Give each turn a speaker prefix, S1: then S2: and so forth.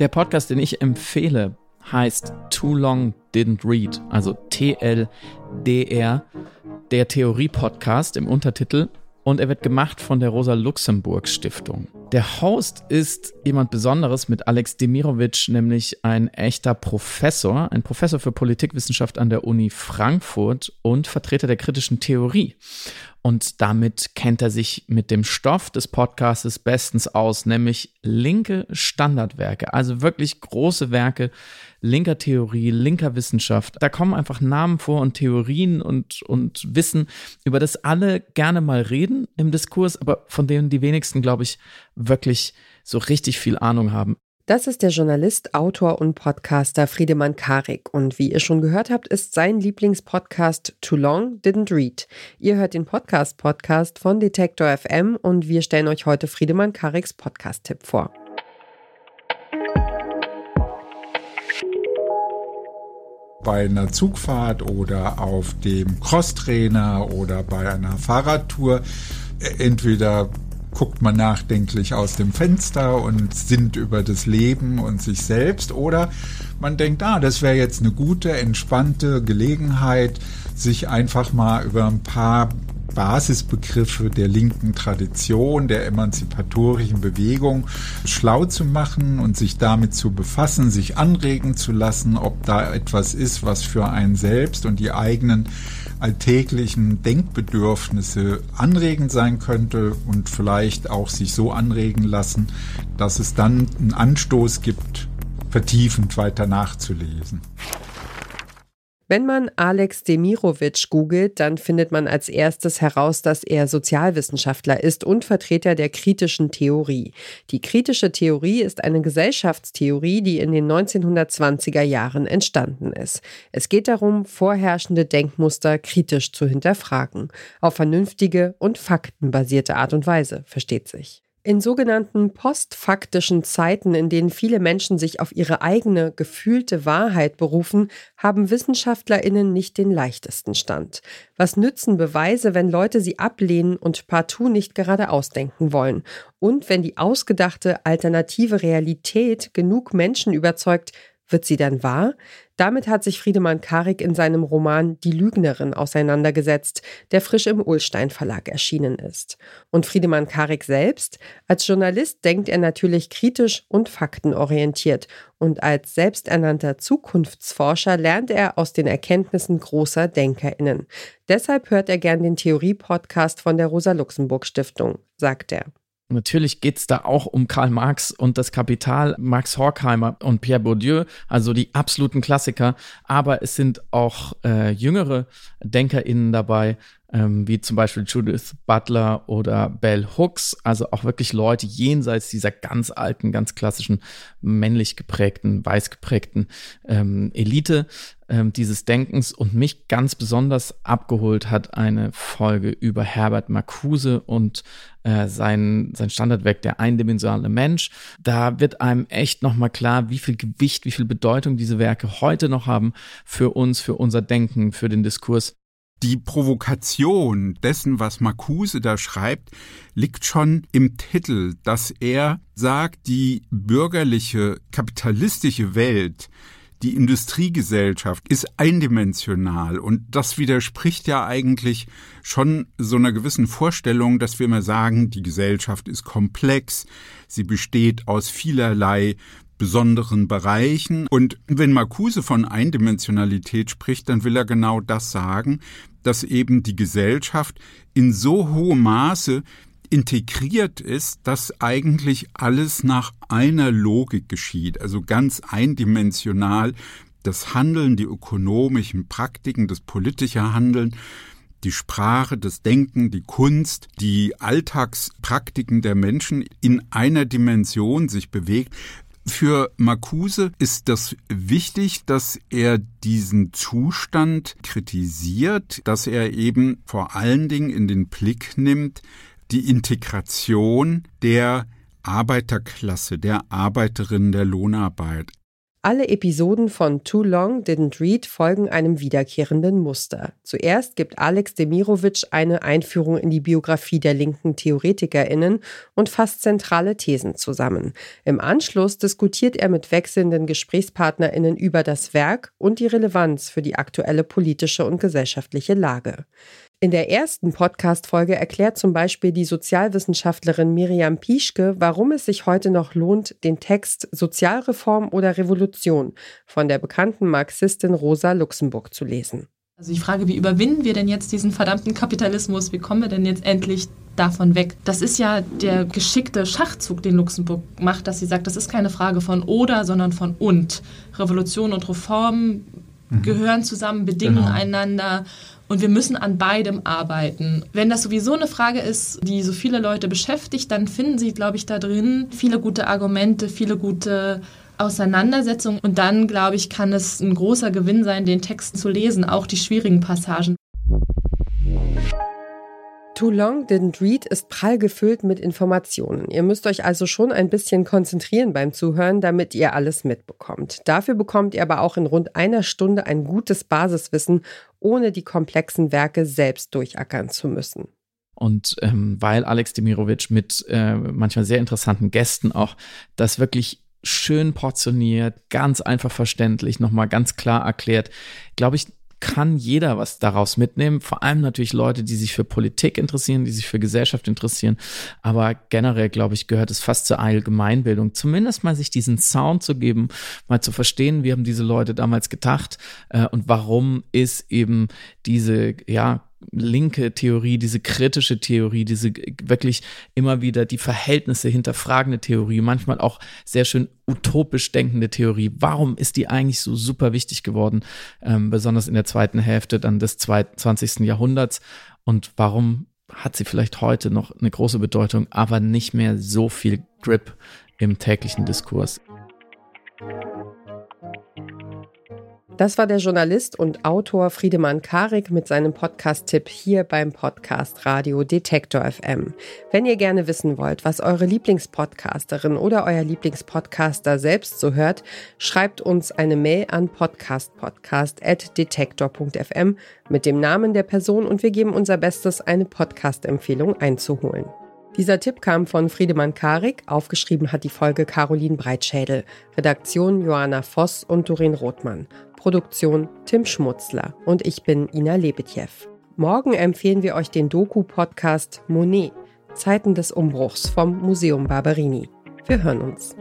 S1: Der Podcast, den ich empfehle, heißt Too Long Didn't Read, also TLDR, der Theorie-Podcast im Untertitel. Und er wird gemacht von der Rosa Luxemburg Stiftung. Der Host ist jemand Besonderes mit Alex Demirovic, nämlich ein echter Professor, ein Professor für Politikwissenschaft an der Uni Frankfurt und Vertreter der kritischen Theorie. Und damit kennt er sich mit dem Stoff des Podcastes bestens aus, nämlich linke Standardwerke, also wirklich große Werke linker Theorie, linker Wissenschaft. Da kommen einfach Namen vor und Theorien und, und Wissen, über das alle gerne mal reden im Diskurs, aber von denen die wenigsten, glaube ich, wirklich so richtig viel Ahnung haben.
S2: Das ist der Journalist, Autor und Podcaster Friedemann Karik. Und wie ihr schon gehört habt, ist sein Lieblingspodcast Too Long Didn't Read. Ihr hört den Podcast-Podcast von Detektor FM und wir stellen euch heute Friedemann Kariks Podcast-Tipp vor.
S3: bei einer Zugfahrt oder auf dem Crosstrainer oder bei einer Fahrradtour äh, entweder guckt man nachdenklich aus dem Fenster und sinnt über das Leben und sich selbst. Oder man denkt, ah, das wäre jetzt eine gute, entspannte Gelegenheit, sich einfach mal über ein paar Basisbegriffe der linken Tradition, der emanzipatorischen Bewegung schlau zu machen und sich damit zu befassen, sich anregen zu lassen, ob da etwas ist, was für einen selbst und die eigenen alltäglichen Denkbedürfnisse anregend sein könnte und vielleicht auch sich so anregen lassen, dass es dann einen Anstoß gibt, vertiefend weiter nachzulesen.
S2: Wenn man Alex Demirovic googelt, dann findet man als erstes heraus, dass er Sozialwissenschaftler ist und Vertreter der kritischen Theorie. Die kritische Theorie ist eine Gesellschaftstheorie, die in den 1920er Jahren entstanden ist. Es geht darum, vorherrschende Denkmuster kritisch zu hinterfragen, auf vernünftige und faktenbasierte Art und Weise, versteht sich. In sogenannten postfaktischen Zeiten, in denen viele Menschen sich auf ihre eigene gefühlte Wahrheit berufen, haben Wissenschaftlerinnen nicht den leichtesten Stand. Was nützen Beweise, wenn Leute sie ablehnen und partout nicht gerade ausdenken wollen? Und wenn die ausgedachte alternative Realität genug Menschen überzeugt, wird sie dann wahr? Damit hat sich Friedemann Karik in seinem Roman Die Lügnerin auseinandergesetzt, der frisch im Ullstein Verlag erschienen ist. Und Friedemann Karik selbst? Als Journalist denkt er natürlich kritisch und faktenorientiert. Und als selbsternannter Zukunftsforscher lernt er aus den Erkenntnissen großer DenkerInnen. Deshalb hört er gern den Theorie-Podcast von der Rosa-Luxemburg-Stiftung, sagt er.
S1: Natürlich geht es da auch um Karl Marx und das Kapital, Max Horkheimer und Pierre Bourdieu, also die absoluten Klassiker. Aber es sind auch äh, jüngere DenkerInnen dabei, ähm, wie zum Beispiel Judith Butler oder Bell Hooks, also auch wirklich Leute jenseits dieser ganz alten, ganz klassischen männlich geprägten, weiß geprägten ähm, Elite ähm, dieses Denkens. Und mich ganz besonders abgeholt hat eine Folge über Herbert Marcuse und äh, sein, sein Standardwerk Der eindimensionale Mensch. Da wird einem echt nochmal klar, wie viel Gewicht, wie viel Bedeutung diese Werke heute noch haben für uns, für unser Denken, für den Diskurs
S3: die Provokation dessen, was Marcuse da schreibt, liegt schon im Titel, dass er sagt, die bürgerliche, kapitalistische Welt, die Industriegesellschaft ist eindimensional und das widerspricht ja eigentlich schon so einer gewissen Vorstellung, dass wir immer sagen, die Gesellschaft ist komplex, sie besteht aus vielerlei besonderen Bereichen. Und wenn Marcuse von Eindimensionalität spricht, dann will er genau das sagen, dass eben die Gesellschaft in so hohem Maße integriert ist, dass eigentlich alles nach einer Logik geschieht, also ganz eindimensional. Das Handeln, die ökonomischen Praktiken, das politische Handeln, die Sprache, das Denken, die Kunst, die Alltagspraktiken der Menschen in einer Dimension sich bewegt, für Marcuse ist das wichtig, dass er diesen Zustand kritisiert, dass er eben vor allen Dingen in den Blick nimmt, die Integration der Arbeiterklasse, der Arbeiterinnen der Lohnarbeit.
S2: Alle Episoden von Too Long Didn't Read folgen einem wiederkehrenden Muster. Zuerst gibt Alex Demirovic eine Einführung in die Biografie der linken TheoretikerInnen und fasst zentrale Thesen zusammen. Im Anschluss diskutiert er mit wechselnden GesprächspartnerInnen über das Werk und die Relevanz für die aktuelle politische und gesellschaftliche Lage. In der ersten Podcast-Folge erklärt zum Beispiel die Sozialwissenschaftlerin Miriam Pischke, warum es sich heute noch lohnt, den Text Sozialreform oder Revolution von der bekannten Marxistin Rosa Luxemburg zu lesen.
S4: Also die Frage, wie überwinden wir denn jetzt diesen verdammten Kapitalismus? Wie kommen wir denn jetzt endlich davon weg? Das ist ja der geschickte Schachzug, den Luxemburg macht, dass sie sagt, das ist keine Frage von oder, sondern von und. Revolution und Reform mhm. gehören zusammen, bedingen genau. einander und wir müssen an beidem arbeiten. Wenn das sowieso eine Frage ist, die so viele Leute beschäftigt, dann finden sie, glaube ich, da drin viele gute Argumente, viele gute Auseinandersetzungen. Und dann, glaube ich, kann es ein großer Gewinn sein, den Text zu lesen, auch die schwierigen Passagen.
S2: Too Long Didn't Read ist prall gefüllt mit Informationen. Ihr müsst euch also schon ein bisschen konzentrieren beim Zuhören, damit ihr alles mitbekommt. Dafür bekommt ihr aber auch in rund einer Stunde ein gutes Basiswissen, ohne die komplexen Werke selbst durchackern zu müssen.
S1: Und ähm, weil Alex Demirovic mit äh, manchmal sehr interessanten Gästen auch das wirklich schön portioniert, ganz einfach verständlich, nochmal ganz klar erklärt, glaube ich, kann jeder was daraus mitnehmen. Vor allem natürlich Leute, die sich für Politik interessieren, die sich für Gesellschaft interessieren. Aber generell, glaube ich, gehört es fast zur Allgemeinbildung, zumindest mal sich diesen Sound zu geben, mal zu verstehen, wie haben diese Leute damals gedacht äh, und warum ist eben diese, ja, linke Theorie, diese kritische Theorie, diese wirklich immer wieder die Verhältnisse hinterfragende Theorie, manchmal auch sehr schön utopisch denkende Theorie. Warum ist die eigentlich so super wichtig geworden, ähm, besonders in der zweiten Hälfte dann des 20. Jahrhunderts? Und warum hat sie vielleicht heute noch eine große Bedeutung, aber nicht mehr so viel Grip im täglichen Diskurs?
S2: Das war der Journalist und Autor Friedemann Karik mit seinem Podcast-Tipp hier beim Podcast Radio Detektor FM. Wenn ihr gerne wissen wollt, was eure Lieblingspodcasterin oder euer Lieblingspodcaster selbst so hört, schreibt uns eine Mail an podcastpodcast.detektor.fm mit dem Namen der Person und wir geben unser Bestes, eine Podcast-Empfehlung einzuholen. Dieser Tipp kam von Friedemann Karik, aufgeschrieben hat die Folge Caroline Breitschädel, Redaktion Johanna Voss und Doreen Rothmann. Produktion Tim Schmutzler und ich bin Ina Lebetjew. Morgen empfehlen wir euch den Doku-Podcast Monet, Zeiten des Umbruchs vom Museum Barberini. Wir hören uns.